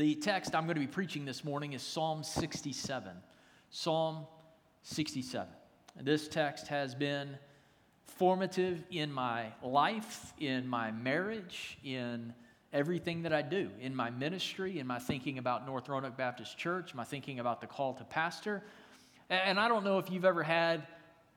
The text I'm going to be preaching this morning is Psalm 67. Psalm 67. This text has been formative in my life, in my marriage, in everything that I do, in my ministry, in my thinking about North Roanoke Baptist Church, my thinking about the call to pastor. And I don't know if you've ever had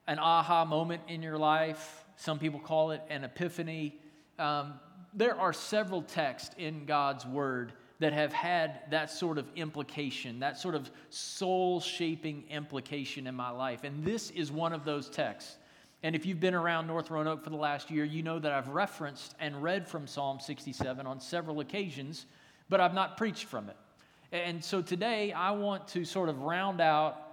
an aha moment in your life. Some people call it an epiphany. Um, there are several texts in God's Word that have had that sort of implication, that sort of soul shaping implication in my life. And this is one of those texts. And if you've been around North Roanoke for the last year, you know that I've referenced and read from Psalm 67 on several occasions, but I've not preached from it. And so today I want to sort of round out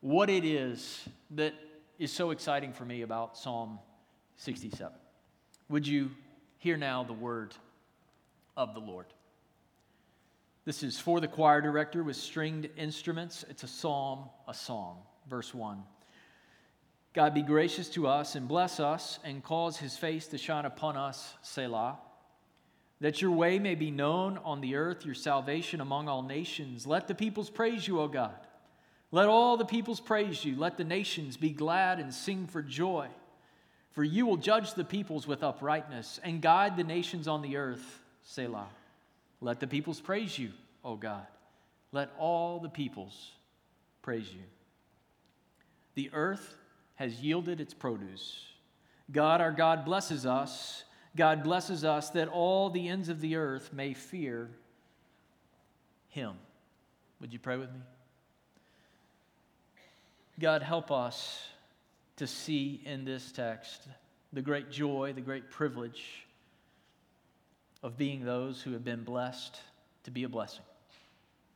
what it is that is so exciting for me about Psalm 67. Would you hear now the word of the Lord? This is for the choir director with stringed instruments. It's a psalm, a song. Verse 1. God be gracious to us and bless us and cause his face to shine upon us, Selah. That your way may be known on the earth, your salvation among all nations. Let the peoples praise you, O God. Let all the peoples praise you. Let the nations be glad and sing for joy. For you will judge the peoples with uprightness and guide the nations on the earth, Selah. Let the peoples praise you, O God. Let all the peoples praise you. The earth has yielded its produce. God, our God, blesses us. God blesses us that all the ends of the earth may fear him. Would you pray with me? God, help us to see in this text the great joy, the great privilege of being those who have been blessed to be a blessing.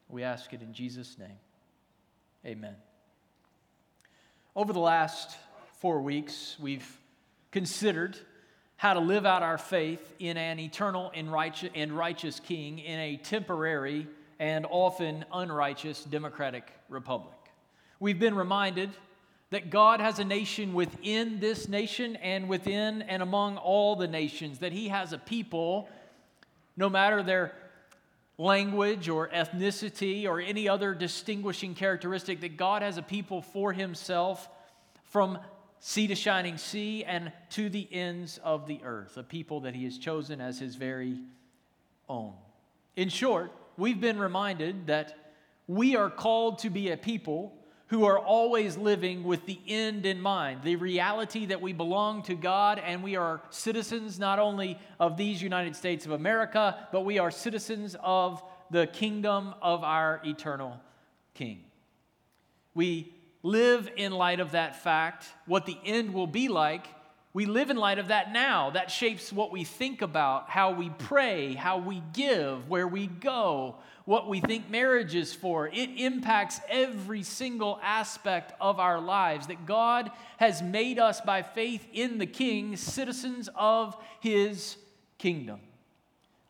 We ask it in Jesus' name. Amen. Over the last four weeks, we've considered how to live out our faith in an eternal and righteous, and righteous king in a temporary and often unrighteous democratic republic. We've been reminded that God has a nation within this nation and within and among all the nations, that He has a people no matter their language or ethnicity or any other distinguishing characteristic, that God has a people for himself from sea to shining sea and to the ends of the earth, a people that he has chosen as his very own. In short, we've been reminded that we are called to be a people who are always living with the end in mind, the reality that we belong to God and we are citizens not only of these United States of America, but we are citizens of the kingdom of our eternal King. We live in light of that fact, what the end will be like. We live in light of that now. That shapes what we think about, how we pray, how we give, where we go, what we think marriage is for. It impacts every single aspect of our lives. That God has made us by faith in the King citizens of his kingdom.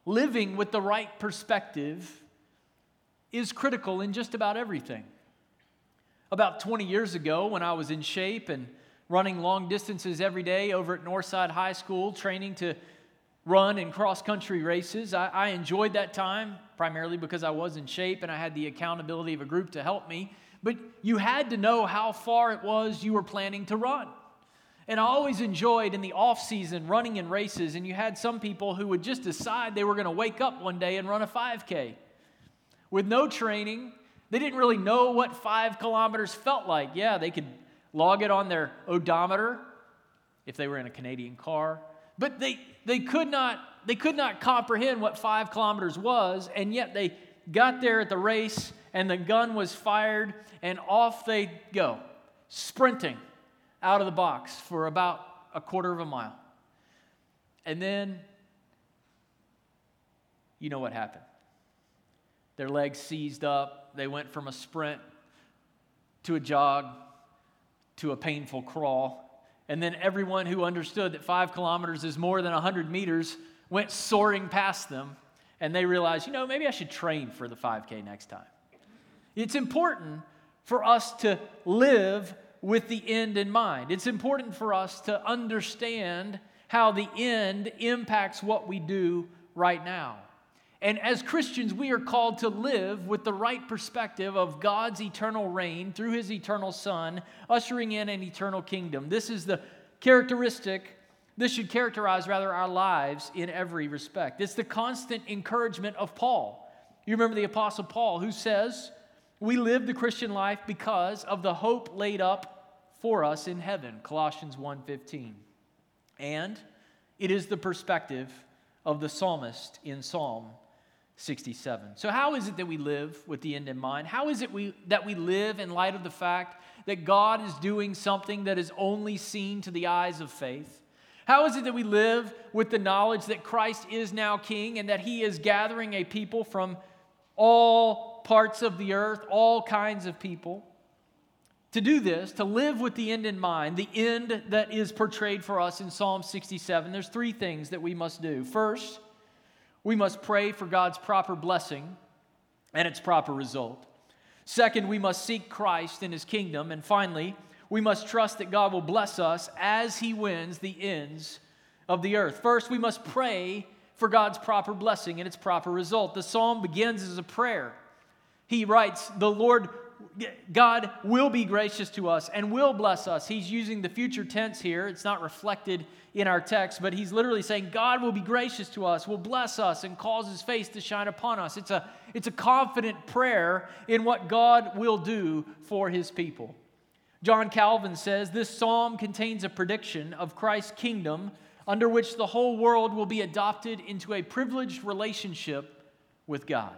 Living with the right perspective is critical in just about everything. About 20 years ago, when I was in shape and running long distances every day over at Northside High School, training to run in cross country races. I, I, enjoyed that time primarily because I was in shape and I had the accountability of a group to help me. But you had to know how far it was you were planning to run. And I always enjoyed in the off season running in races, and you had some people who would just decide they were going to wake up one day and run a 5K. With no training, they didn't really know what five kilometers felt like. Yeah, they could log it on their odometer if they were in a Canadian car, but they, they, could not, they could not comprehend what five kilometers was, and yet they got there at the race, and the gun was fired, and off they go, sprinting out of the box for about a quarter of a mile. And then, you know what happened. Their legs seized up. They went from a sprint to a jog to a painful crawl. And then everyone who understood that five kilometers is more than 100 meters went soaring past them. And they realized, you know, maybe I should train for the 5K next time. It's important for us to live with the end in mind. It's important for us to understand how the end impacts what we do right now. And as Christians, we are called to live with the right perspective of God's eternal reign through his eternal Son, ushering in an eternal kingdom. This is the characteristic, this should characterize rather our lives in every respect. It's the constant encouragement of Paul. You remember the Apostle Paul who says, We live the Christian life because of the hope laid up for us in heaven, Colossians 1:15. And it is the perspective of the psalmist in Psalm 67. So, how is it that we live with the end in mind? How is it we, that we live in light of the fact that God is doing something that is only seen to the eyes of faith? How is it that we live with the knowledge that Christ is now King and that He is gathering a people from all parts of the earth, all kinds of people? To do this, to live with the end in mind, the end that is portrayed for us in Psalm 67, there's three things that we must do. First, we must pray for God's proper blessing and its proper result. Second, we must seek Christ in his kingdom. And finally, we must trust that God will bless us as he wins the ends of the earth. First, we must pray for God's proper blessing and its proper result. The psalm begins as a prayer. He writes, The Lord God will be gracious to us and will bless us. He's using the future tense here. It's not reflected in our text, but he's literally saying God will be gracious to us, will bless us, and cause his face to shine upon us. It's a, it's a confident prayer in what God will do for his people. John Calvin says this psalm contains a prediction of Christ's kingdom under which the whole world will be adopted into a privileged relationship with God.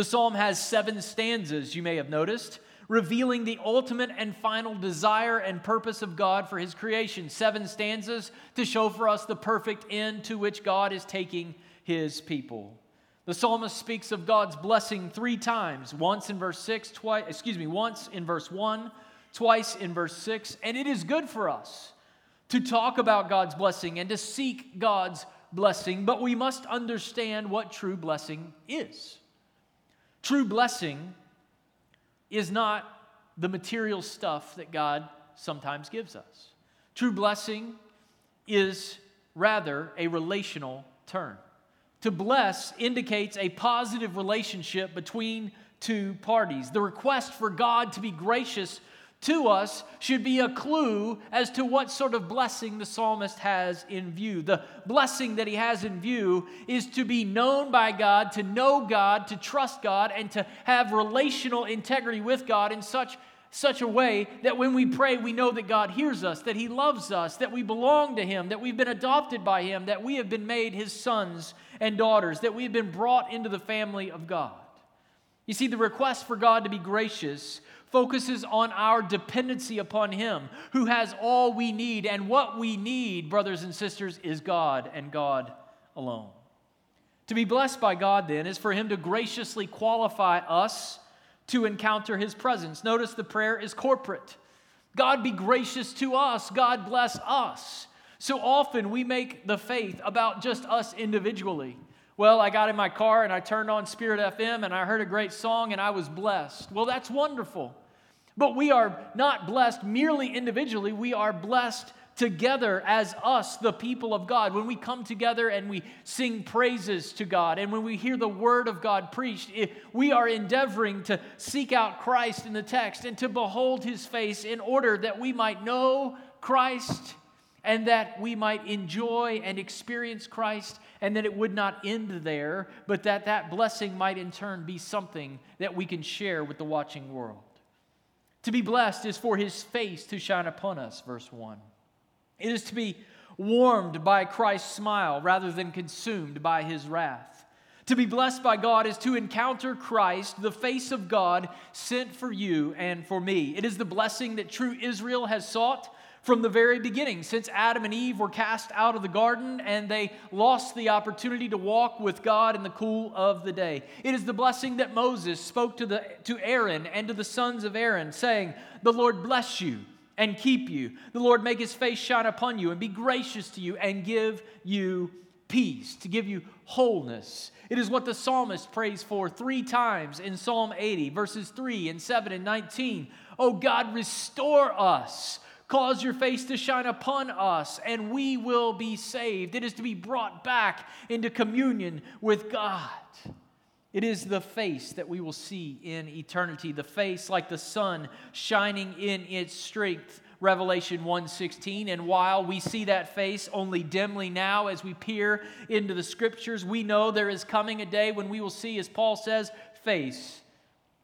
The psalm has seven stanzas, you may have noticed, revealing the ultimate and final desire and purpose of God for his creation. Seven stanzas to show for us the perfect end to which God is taking his people. The psalmist speaks of God's blessing three times once in verse 6, twice, excuse me, once in verse 1, twice in verse 6. And it is good for us to talk about God's blessing and to seek God's blessing, but we must understand what true blessing is. True blessing is not the material stuff that God sometimes gives us. True blessing is rather a relational term. To bless indicates a positive relationship between two parties. The request for God to be gracious to us should be a clue as to what sort of blessing the psalmist has in view. The blessing that he has in view is to be known by God, to know God, to trust God, and to have relational integrity with God in such, such a way that when we pray, we know that God hears us, that he loves us, that we belong to him, that we've been adopted by him, that we have been made his sons and daughters, that we have been brought into the family of God. You see, the request for God to be gracious focuses on our dependency upon Him, who has all we need. And what we need, brothers and sisters, is God and God alone. To be blessed by God, then, is for Him to graciously qualify us to encounter His presence. Notice the prayer is corporate. God be gracious to us, God bless us. So often we make the faith about just us individually. Well, I got in my car and I turned on Spirit FM and I heard a great song and I was blessed. Well, that's wonderful. But we are not blessed merely individually, we are blessed together as us, the people of God. When we come together and we sing praises to God, and when we hear the word of God preached, eh, we are endeavoring to seek out Christ in the text and to behold his face in order that we might know Christ and that we might enjoy and experience Christ, and that it would not end there, but that that blessing might in turn be something that we can share with the watching world. To be blessed is for his face to shine upon us, verse 1. It is to be warmed by Christ's smile rather than consumed by his wrath. To be blessed by God is to encounter Christ, the face of God, sent for you and for me. It is the blessing that true Israel has sought from the very beginning, since Adam and Eve were cast out of the garden and they lost the opportunity to walk with God in the cool of the day. It is the blessing that Moses spoke to, the, to Aaron and to the sons of Aaron, saying, The Lord bless you and keep you. The Lord make his face shine upon you and be gracious to you and give you peace, to give you wholeness. It is what the psalmist prays for three times in Psalm 80, verses 3 and 7 and 19. Oh God, restore us Cause your face to shine upon us, and we will be saved. It is to be brought back into communion with God. It is the face that we will see in eternity, the face like the sun shining in its strength. Revelation 1:16 and while we see that face only dimly now as we peer into the scriptures we know there is coming a day when we will see as Paul says face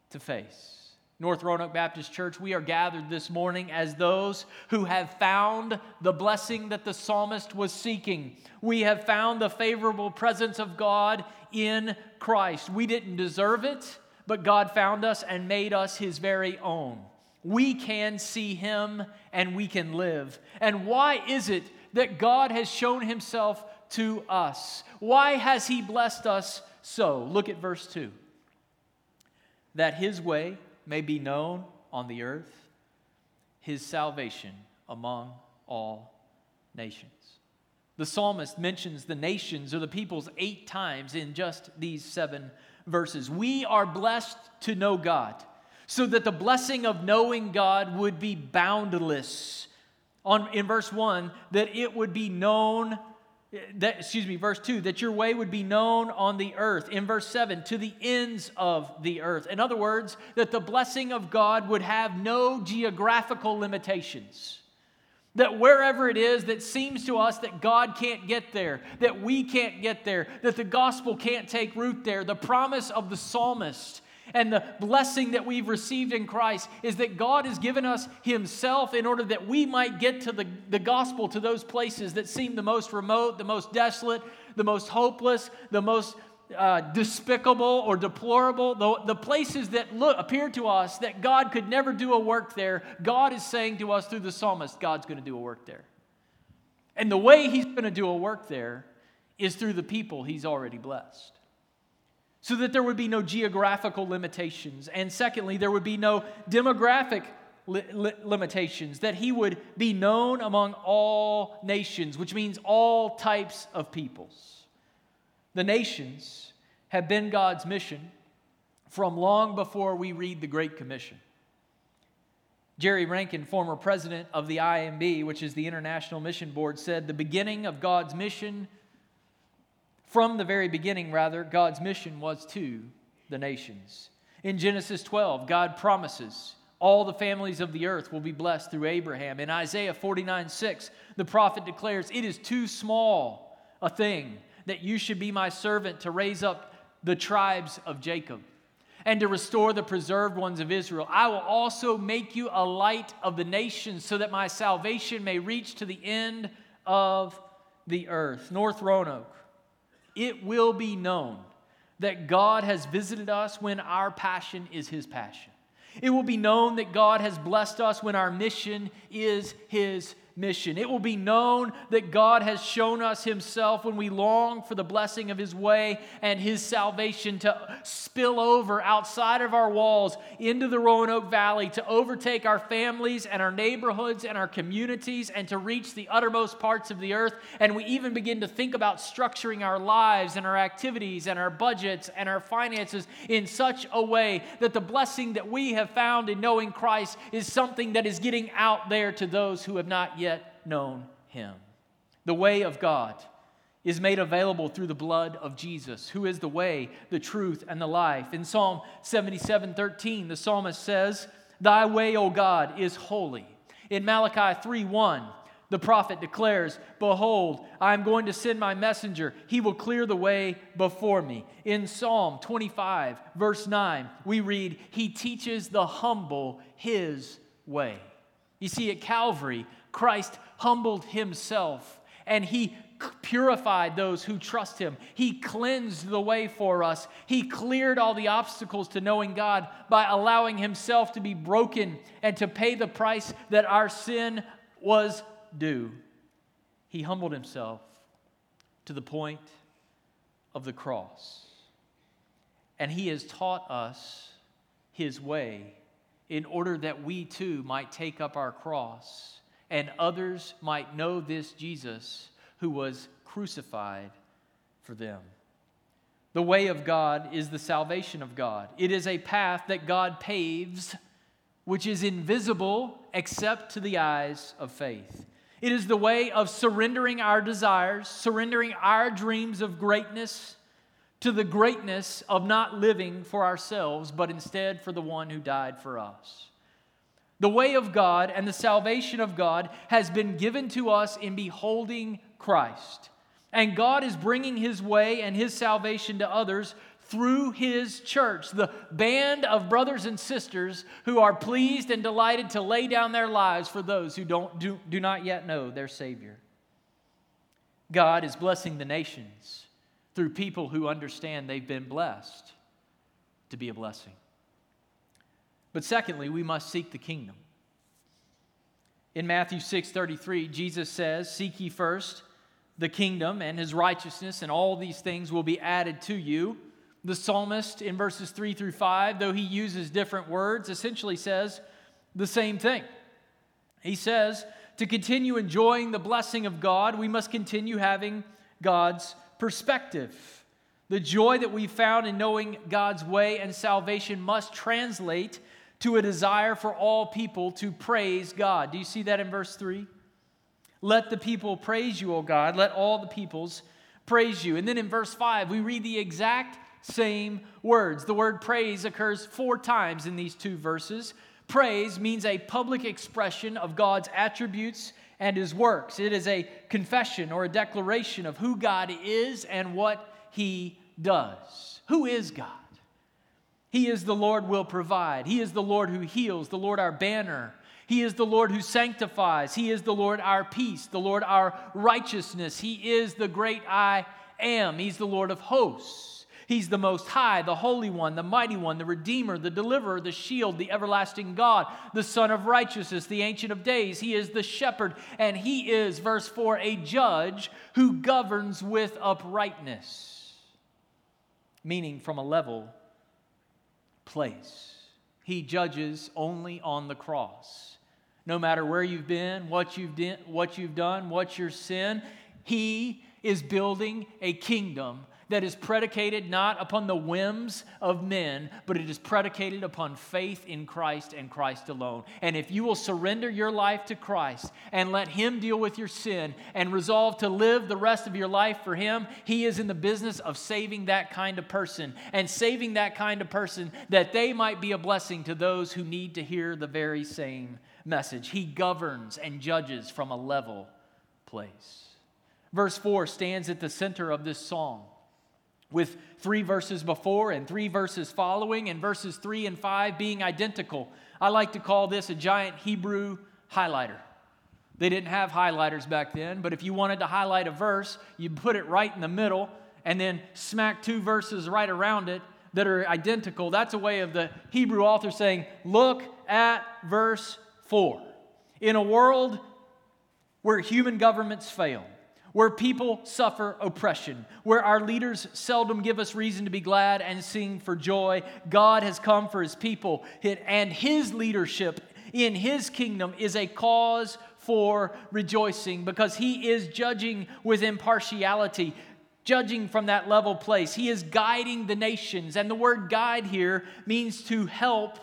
to face North Roanoke Baptist Church, we are gathered this morning as those who have found the blessing that the psalmist was seeking. We have found the favorable presence of God in Christ. We didn't deserve it, but God found us and made us his very own. We can see him and we can live. And why is it that God has shown himself to us? Why has he blessed us so? Look at verse 2. That his way, may be known on the earth, his salvation among all nations. The psalmist mentions the nations or the peoples eight times in just these seven verses. We are blessed to know God, so that the blessing of knowing God would be boundless. On, in verse 1, that it would be known that, excuse me, verse 2, that your way would be known on the earth. In verse 7, to the ends of the earth. In other words, that the blessing of God would have no geographical limitations. That wherever it is that seems to us that God can't get there, that we can't get there, that the gospel can't take root there, the promise of the psalmist and the blessing that we've received in Christ is that God has given us Himself in order that we might get to the, the gospel to those places that seem the most remote, the most desolate, the most hopeless, the most uh, despicable or deplorable, the, the places that look, appear to us that God could never do a work there, God is saying to us through the psalmist, God's going to do a work there. And the way He's going to do a work there is through the people He's already blessed so that there would be no geographical limitations. And secondly, there would be no demographic li- li- limitations, that he would be known among all nations, which means all types of peoples. The nations have been God's mission from long before we read the Great Commission. Jerry Rankin, former president of the IMB, which is the International Mission Board, said the beginning of God's mission from the very beginning, rather, God's mission was to the nations. In Genesis 12, God promises all the families of the earth will be blessed through Abraham. In Isaiah 49 6, the prophet declares, It is too small a thing that you should be my servant to raise up the tribes of Jacob and to restore the preserved ones of Israel. I will also make you a light of the nations so that my salvation may reach to the end of the earth. North Roanoke it will be known that God has visited us when our passion is His passion. It will be known that God has blessed us when our mission is His mission. It will be known that God has shown us Himself when we long for the blessing of His way and His salvation to spill over outside of our walls into the Roanoke Valley, to overtake our families and our neighborhoods and our communities, and to reach the uttermost parts of the earth. And we even begin to think about structuring our lives and our activities and our budgets and our finances in such a way that the blessing that we have found in knowing Christ is something that is getting out there to those who have not yet known him. The way of God is made available through the blood of Jesus, who is the way, the truth, and the life. In Psalm 77 13, the psalmist says, Thy way, O God, is holy. In Malachi 3 1, the prophet declares, Behold, I am going to send my messenger. He will clear the way before me. In Psalm 25, verse 9, we read, He teaches the humble his way. You see, at Calvary, Christ humbled himself and he purified those who trust him. He cleansed the way for us. He cleared all the obstacles to knowing God by allowing himself to be broken and to pay the price that our sin was due. He humbled himself to the point of the cross. And he has taught us his way in order that we too might take up our cross and others might know this Jesus who was crucified for them. The way of God is the salvation of God. It is a path that God paves which is invisible except to the eyes of faith. It is the way of surrendering our desires, surrendering our dreams of greatness to the greatness of not living for ourselves, but instead for the one who died for us. The way of God and the salvation of God has been given to us in beholding Christ. And God is bringing his way and his salvation to others through his church, the band of brothers and sisters who are pleased and delighted to lay down their lives for those who don't, do, do not yet know their Savior. God is blessing the nations through people who understand they've been blessed to be a blessing. But secondly, we must seek the kingdom. In Matthew 6:33, Jesus says, "Seek ye first the kingdom and his righteousness, and all these things will be added to you." The psalmist in verses 3 through 5, though he uses different words, essentially says the same thing. He says, to continue enjoying the blessing of God, we must continue having God's perspective. The joy that we found in knowing God's way and salvation must translate to a desire for all people to praise God. Do you see that in verse 3? Let the people praise you, O God. Let all the peoples praise you. And then in verse 5, we read the exact same words. The word praise occurs four times in these two verses. Praise means a public expression of God's attributes and his works. It is a confession or a declaration of who God is and what he does. Who is God? He is the Lord will provide. He is the Lord who heals, the Lord our banner. He is the Lord who sanctifies. He is the Lord our peace, the Lord our righteousness. He is the great I am. He's the Lord of hosts. He's the Most High, the Holy One, the Mighty One, the Redeemer, the Deliverer, the Shield, the Everlasting God, the Sun of Righteousness, the Ancient of Days. He is the Shepherd, and He is, verse 4, a judge who governs with uprightness, meaning from a level place. He judges only on the cross. No matter where you've been, what you've, di- what you've done, what's your sin, He is building a kingdom that is predicated not upon the whims of men, but it is predicated upon faith in Christ and Christ alone. And if you will surrender your life to Christ and let Him deal with your sin and resolve to live the rest of your life for Him, He is in the business of saving that kind of person and saving that kind of person that they might be a blessing to those who need to hear the very same message. He governs and judges from a level place. Verse 4 stands at the center of this song with three verses before and three verses following, and verses three and five being identical. I like to call this a giant Hebrew highlighter. They didn't have highlighters back then, but if you wanted to highlight a verse, you put it right in the middle and then smack two verses right around it that are identical. That's a way of the Hebrew author saying, Look at verse 4. In a world where human governments fail, where people suffer oppression, where our leaders seldom give us reason to be glad and sing for joy. God has come for his people, and his leadership in his kingdom is a cause for rejoicing because he is judging with impartiality. Judging from that level place. He is guiding the nations. And the word guide here means to help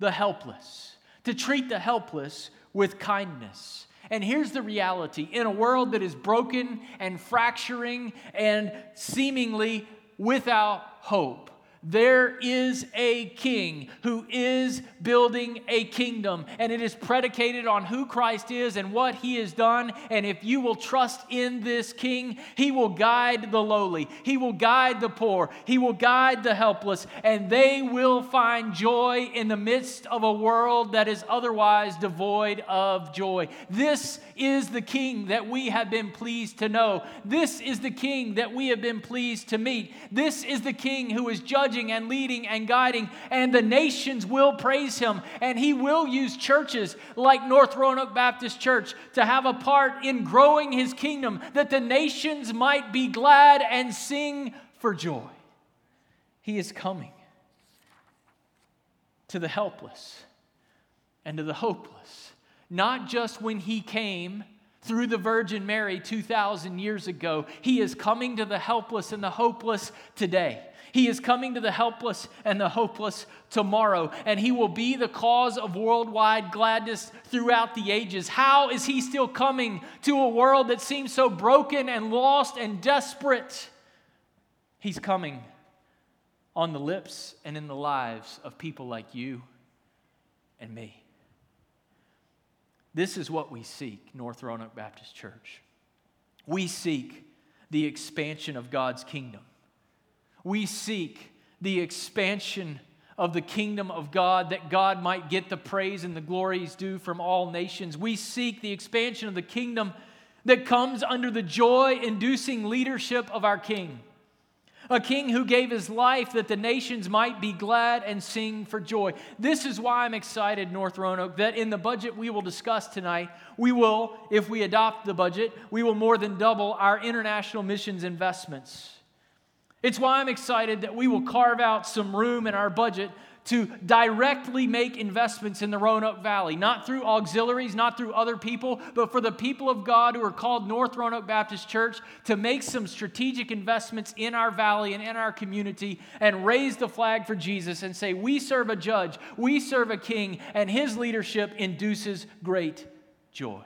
the helpless, to treat the helpless with kindness. And here's the reality. In a world that is broken and fracturing and seemingly without hope, there is a king who is building a kingdom, and it is predicated on who Christ is and what he has done. And if you will trust in this king, he will guide the lowly, he will guide the poor, he will guide the helpless, and they will find joy in the midst of a world that is otherwise devoid of joy. This is the king that we have been pleased to know. This is the king that we have been pleased to meet. This is the king who is judging and leading and guiding, and the nations will praise him. And he will use churches like North Roanoke Baptist Church to have a part in growing his kingdom, that the nations might be glad and sing for joy. He is coming to the helpless and to the hopeless, not just when he came through the Virgin Mary 2,000 years ago. He is coming to the helpless and the hopeless today. He is coming to the helpless and the hopeless tomorrow, and He will be the cause of worldwide gladness throughout the ages. How is He still coming to a world that seems so broken and lost and desperate? He's coming on the lips and in the lives of people like you and me. This is what we seek, North Roanoke Baptist Church. We seek the expansion of God's kingdom. We seek the expansion of the kingdom of God that God might get the praise and the glories due from all nations. We seek the expansion of the kingdom that comes under the joy inducing leadership of our King a king who gave his life that the nations might be glad and sing for joy. This is why I'm excited, North Roanoke, that in the budget we will discuss tonight, we will, if we adopt the budget, we will more than double our international missions investments. It's why I'm excited that we will carve out some room in our budget to directly make investments in the Roanoke Valley, not through auxiliaries, not through other people, but for the people of God who are called North Roanoke Baptist Church to make some strategic investments in our valley and in our community and raise the flag for Jesus and say, We serve a judge, we serve a king, and his leadership induces great joy.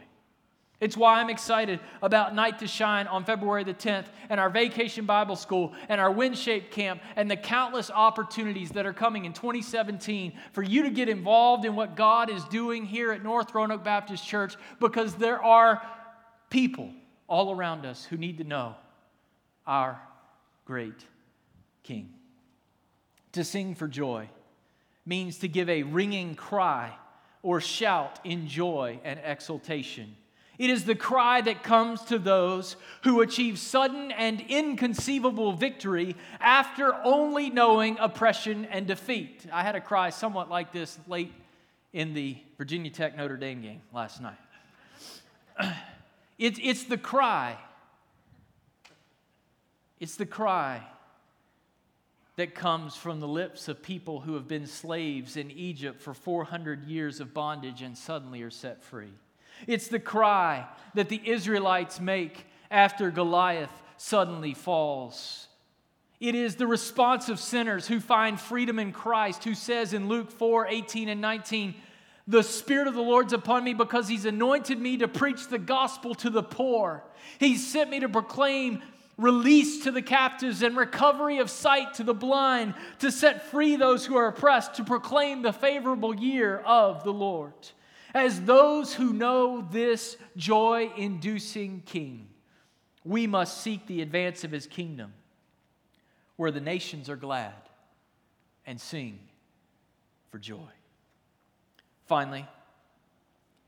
It's why I'm excited about Night to Shine on February the 10th and our Vacation Bible School and our WinShape Camp and the countless opportunities that are coming in 2017 for you to get involved in what God is doing here at North Roanoke Baptist Church because there are people all around us who need to know our great King. To sing for joy means to give a ringing cry or shout in joy and exultation. It is the cry that comes to those who achieve sudden and inconceivable victory after only knowing oppression and defeat. I had a cry somewhat like this late in the Virginia Tech Notre Dame game last night. It's, it's the cry. It's the cry that comes from the lips of people who have been slaves in Egypt for 400 years of bondage and suddenly are set free. It's the cry that the Israelites make after Goliath suddenly falls. It is the response of sinners who find freedom in Christ, who says in Luke 4 18 and 19, The Spirit of the Lord's upon me because He's anointed me to preach the gospel to the poor. He's sent me to proclaim release to the captives and recovery of sight to the blind, to set free those who are oppressed, to proclaim the favorable year of the Lord. As those who know this joy inducing King, we must seek the advance of his kingdom where the nations are glad and sing for joy. Finally,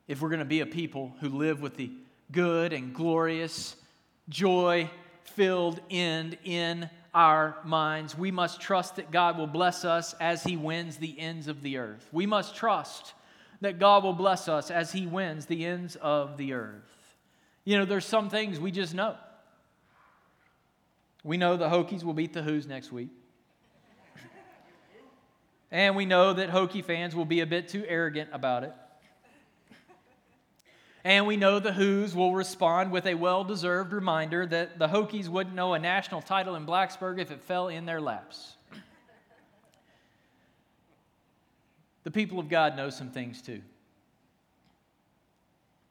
if we're going to be a people who live with the good and glorious, joy filled end in our minds, we must trust that God will bless us as He wins the ends of the earth. We must trust that God will bless us as He wins the ends of the earth. You know, there's some things we just know. We know the Hokies will beat the Hoos next week. And we know that Hokie fans will be a bit too arrogant about it. And we know the Hoos will respond with a well deserved reminder that the Hokies wouldn't know a national title in Blacksburg if it fell in their laps. The people of God know some things too.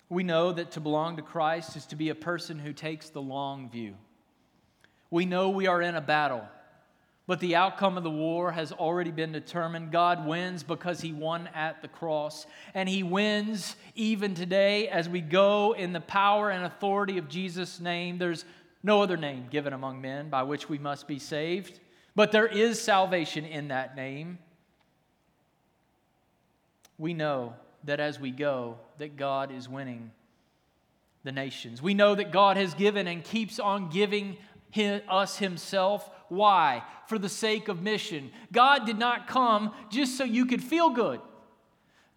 We know that to belong to Christ is to be a person who takes the long view. We know we are in a battle, but the outcome of the war has already been determined. God wins because he won at the cross, and he wins even today as we go in the power and authority of Jesus' name. There's no other name given among men by which we must be saved, but there is salvation in that name we know that as we go that God is winning the nations. We know that God has given and keeps on giving us himself. Why? For the sake of mission. God did not come just so you could feel good.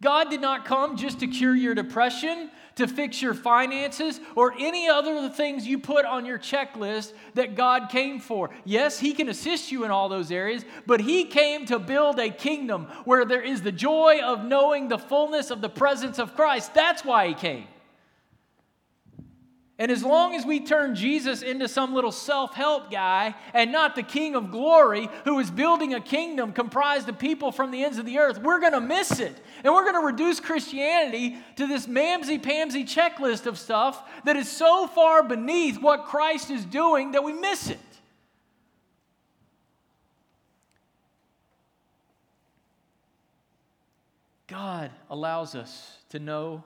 God did not come just to cure your depression, to fix your finances, or any other of the things you put on your checklist that God came for. Yes, He can assist you in all those areas, but He came to build a kingdom where there is the joy of knowing the fullness of the presence of Christ. That's why He came. And as long as we turn Jesus into some little self help guy and not the King of glory who is building a kingdom comprised of people from the ends of the earth, we're going to miss it. And we're going to reduce Christianity to this mamsy pamsy checklist of stuff that is so far beneath what Christ is doing that we miss it. God allows us to know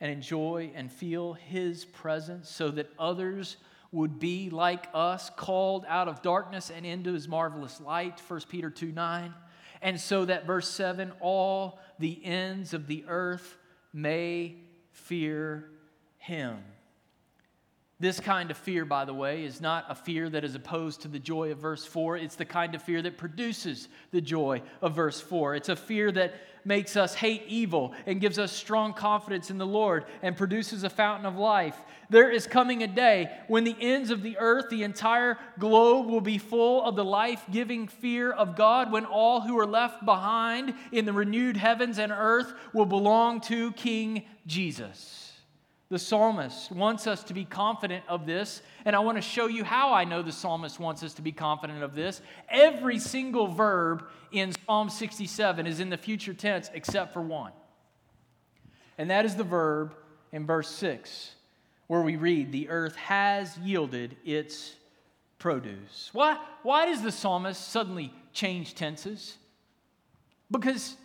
and enjoy and feel His presence so that others would be like us, called out of darkness and into His marvelous light, 1 Peter 2 9. And so that verse 7 all the ends of the earth may fear Him. This kind of fear, by the way, is not a fear that is opposed to the joy of verse 4. It's the kind of fear that produces the joy of verse 4. It's a fear that makes us hate evil and gives us strong confidence in the Lord and produces a fountain of life. There is coming a day when the ends of the earth, the entire globe, will be full of the life giving fear of God, when all who are left behind in the renewed heavens and earth will belong to King Jesus. The psalmist wants us to be confident of this, and I want to show you how I know the psalmist wants us to be confident of this. Every single verb in Psalm 67 is in the future tense except for one. And that is the verb in verse 6, where we read, The earth has yielded its produce. Why, why does the psalmist suddenly change tenses? Because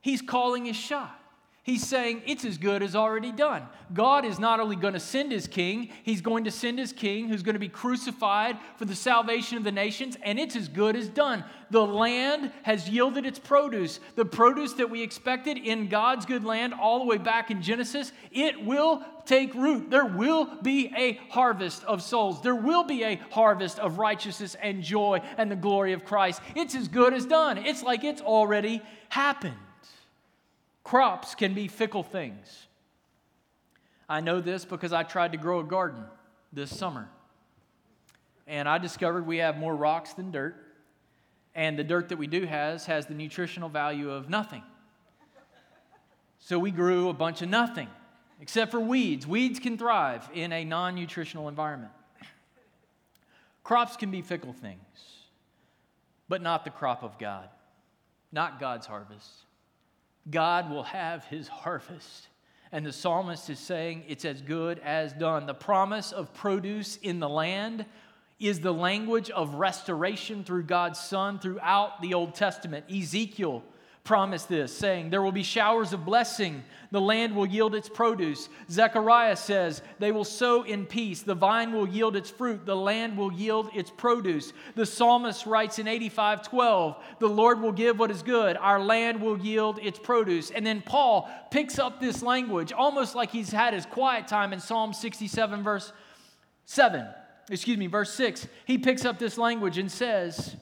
he's calling his shot. He's saying it's as good as already done. God is not only going to send his king, he's going to send his king who's going to be crucified for the salvation of the nations, and it's as good as done. The land has yielded its produce. The produce that we expected in God's good land all the way back in Genesis, it will take root. There will be a harvest of souls. There will be a harvest of righteousness and joy and the glory of Christ. It's as good as done. It's like it's already happened. Crops can be fickle things. I know this because I tried to grow a garden this summer. And I discovered we have more rocks than dirt. And the dirt that we do has has the nutritional value of nothing. So we grew a bunch of nothing, except for weeds. Weeds can thrive in a non nutritional environment. Crops can be fickle things, but not the crop of God, not God's harvest. God will have his harvest. And the psalmist is saying it's as good as done. The promise of produce in the land is the language of restoration through God's Son throughout the Old Testament. Ezekiel promised this, saying, There will be showers of blessing, the land will yield its produce. Zechariah says, They will sow in peace, the vine will yield its fruit, the land will yield its produce. The psalmist writes in 85 12, The Lord will give what is good, our land will yield its produce. And then Paul picks up this language almost like he's had his quiet time in Psalm 67, verse 7. Excuse me, verse 6. He picks up this language and says,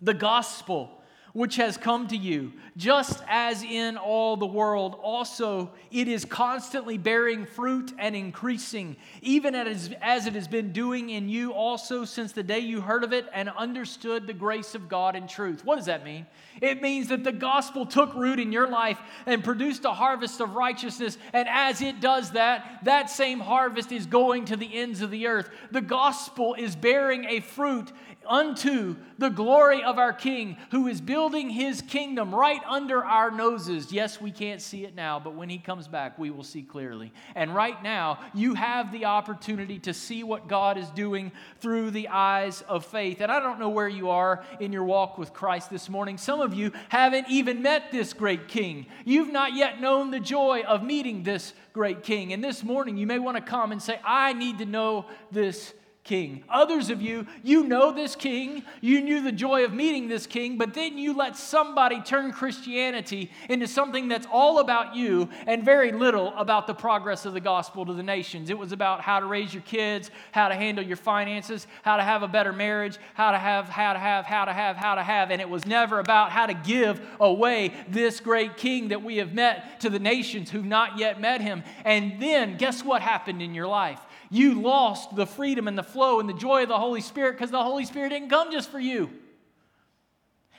The gospel which has come to you, just as in all the world, also it is constantly bearing fruit and increasing, even as, it has been doing in you also since the day you heard of it and understood the grace of God in truth. What does that mean? It means that the gospel took root in your life and produced a harvest of righteousness, and as it does that, that same harvest is going to the ends of the earth. The gospel is bearing a fruit unto the glory of our King who is building his kingdom right under our noses. Yes, we can't see it now, but when he comes back, we will see clearly. And right now, you have the opportunity to see what God is doing through the eyes of faith. And I don't know where you are in your walk with Christ this morning. Some of you haven't even met this great King. You've not yet known the joy of meeting this great King. And this morning, you may want to come and say, I need to know this king. Others of you, you know this king, you knew the joy of meeting this king, but then you let somebody turn Christianity into something that's all about you and very little about the progress of the gospel to the nations. It was about how to raise your kids, how to handle your finances, how to have a better marriage, how to have, how to have, how to have, how to have, and it was never about how to give away this great king that we have met to the nations who've not yet met him. And then guess what happened in your life? You lost the freedom and the flow and the joy of the Holy Spirit because the Holy Spirit didn't come just for you.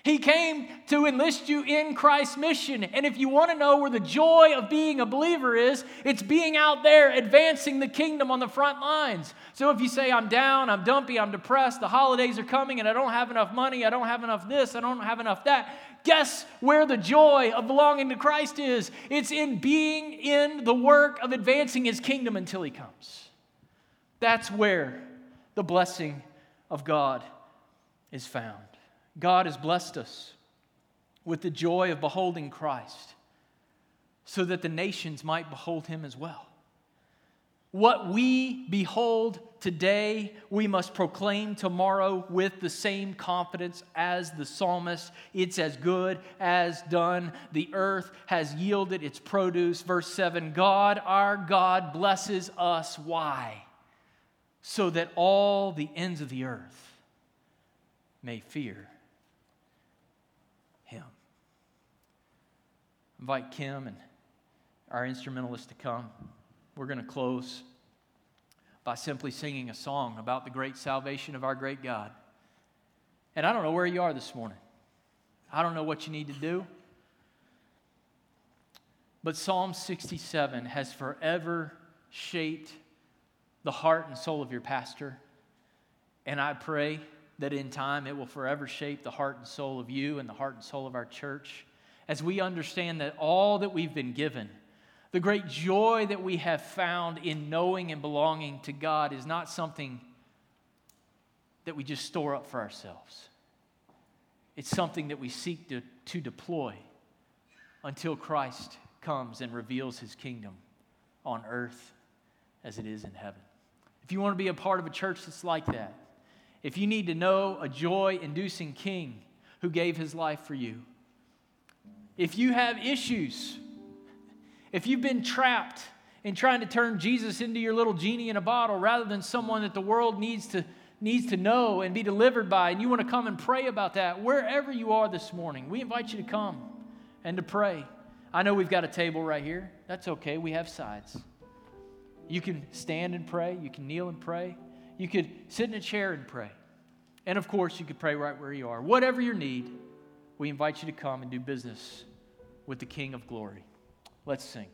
He came to enlist you in Christ's mission. And if you want to know where the joy of being a believer is, it's being out there advancing the kingdom on the front lines. So if you say, I'm down, I'm dumpy, I'm depressed, the holidays are coming, and I don't have enough money, I don't have enough this, I don't have enough that, guess where the joy of belonging to Christ is? It's in being in the work of advancing his kingdom until he comes. That's where the blessing of God is found. God has blessed us with the joy of beholding Christ so that the nations might behold him as well. What we behold today, we must proclaim tomorrow with the same confidence as the psalmist. It's as good as done. The earth has yielded its produce. Verse 7 God, our God, blesses us. Why? So that all the ends of the earth may fear him. invite Kim and our instrumentalist to come. We're going to close by simply singing a song about the great salvation of our great God. And I don't know where you are this morning. I don't know what you need to do. But Psalm 67 has forever shaped the heart and soul of your pastor. And I pray that in time it will forever shape the heart and soul of you and the heart and soul of our church as we understand that all that we've been given, the great joy that we have found in knowing and belonging to God, is not something that we just store up for ourselves. It's something that we seek to, to deploy until Christ comes and reveals his kingdom on earth as it is in heaven. If you want to be a part of a church that's like that, if you need to know a joy inducing king who gave his life for you, if you have issues, if you've been trapped in trying to turn Jesus into your little genie in a bottle rather than someone that the world needs to, needs to know and be delivered by, and you want to come and pray about that, wherever you are this morning, we invite you to come and to pray. I know we've got a table right here. That's okay. We have sides. You can stand and pray. You can kneel and pray. You could sit in a chair and pray. And of course, you could pray right where you are. Whatever your need, we invite you to come and do business with the King of Glory. Let's sing.